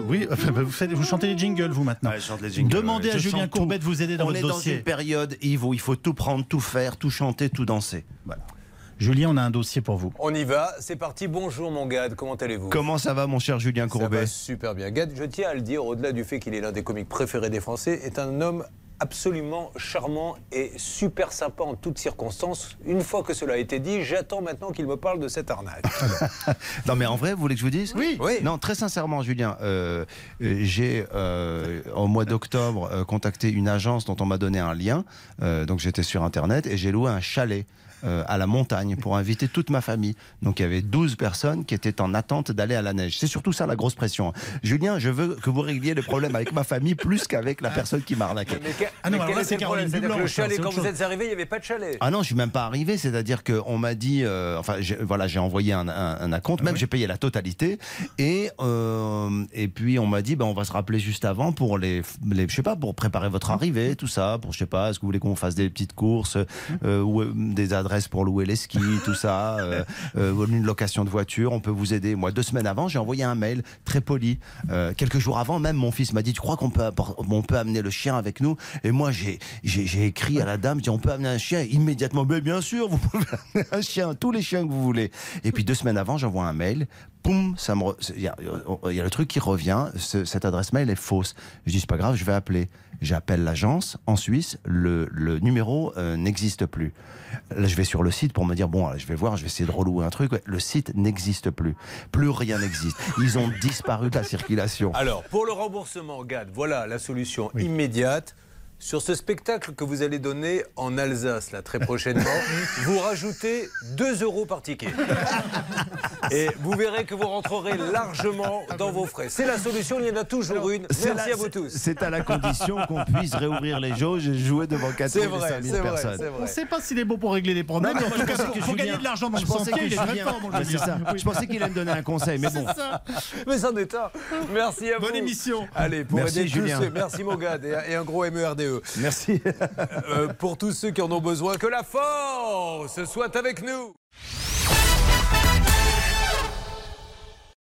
vous, faites, vous chantez les jingles, vous maintenant. Ouais, je chante les jingles, Demandez ouais. à Je Julien Courbet tout. de vous aider dans On votre est dans une période, Yves, où il faut tout prendre, tout faire, tout chanter, tout danser. Voilà. Julien, on a un dossier pour vous. On y va, c'est parti. Bonjour mon Gad, comment allez-vous? Comment ça va, mon cher Julien Ça Courbet? va super bien. Gad, je tiens à le dire, au-delà du fait qu'il est l'un des comiques préférés des Français, est un homme absolument charmant et super sympa en toutes circonstances. Une fois que cela a été dit, j'attends maintenant qu'il me parle de cette arnaque. Non, mais en vrai, vous voulez que je vous dise? Oui. Oui. Non, très sincèrement, Julien, euh, euh, j'ai euh, au mois d'octobre euh, contacté une agence dont on m'a donné un lien. Euh, donc j'étais sur Internet et j'ai loué un chalet. euh, à la montagne pour inviter toute ma famille. Donc il y avait 12 personnes qui étaient en attente d'aller à la neige. C'est surtout ça la grosse pression. Julien, je veux que vous régliez les problèmes avec ma famille plus qu'avec la personne qui m'a arnaqué. Mais, Ah non, alors là, c'est le problème Caroline que le chalet, quand vous êtes arrivé, il n'y avait pas de chalet. Ah non, je suis même pas arrivé. C'est-à-dire qu'on m'a dit, euh, enfin, j'ai- voilà, j'ai envoyé un, un, un acompte, même j'ai payé la totalité, et euh, et puis on m'a dit, ben on va se rappeler juste avant pour les, les, je sais pas, pour préparer votre arrivée, tout ça, pour je sais pas, est-ce que vous voulez qu'on fasse des petites courses, euh, ou euh, des adresses pour louer les skis, tout ça, euh, euh, une location de voiture, on peut vous aider. Moi, deux semaines avant, j'ai envoyé un mail très poli. Euh, quelques jours avant, même mon fils m'a dit, tu crois qu'on peut, on peut amener le chien avec nous? Et moi, j'ai écrit à la dame, j'ai dit, on peut amener un chien immédiatement. Mais bien sûr, vous pouvez amener un chien, tous les chiens que vous voulez. Et puis deux semaines avant, j'envoie un mail. Poum, ça me, il y, a, il y a le truc qui revient. ce- cette adresse mail est fausse. Je dis c'est pas grave, je vais appeler. J'appelle l'agence en Suisse. Le, le numéro euh, n'existe plus. Là, je vais sur le site pour me dire bon, je vais voir, je vais essayer de relouer un truc. Ouais, Le site n'existe plus. Plus rien n'existe. Ils ont disparu de la circulation. Alors, pour le remboursement, Gad, voilà la solution immédiate. Sur ce spectacle que vous allez donner en Alsace, là, très prochainement, vous rajoutez 2 euros par ticket. Et vous verrez que vous rentrerez largement dans vos frais. C'est la solution, il y en a toujours une. Merci la- à vous tous. C'est à la condition qu'on puisse réouvrir les jauges et jouer devant 4 C'est 000 vrai, 5 000 c'est vrai, personnes. c'est On vrai. ne sait pas s'il est beau pour régler les problèmes, Non, mais en tout cas, pour gagner de l'argent dans je le pensais il est très fort, mon ça. Je pensais qu'il allait me donner un conseil, mais bon. Mais c'en est un. Merci à vous. Bonne émission. Allez, pour Merci, aider Julien. merci Mogad et, et un gros MERDE. Merci. Euh, pour tous ceux qui en ont besoin, que la force soit avec nous.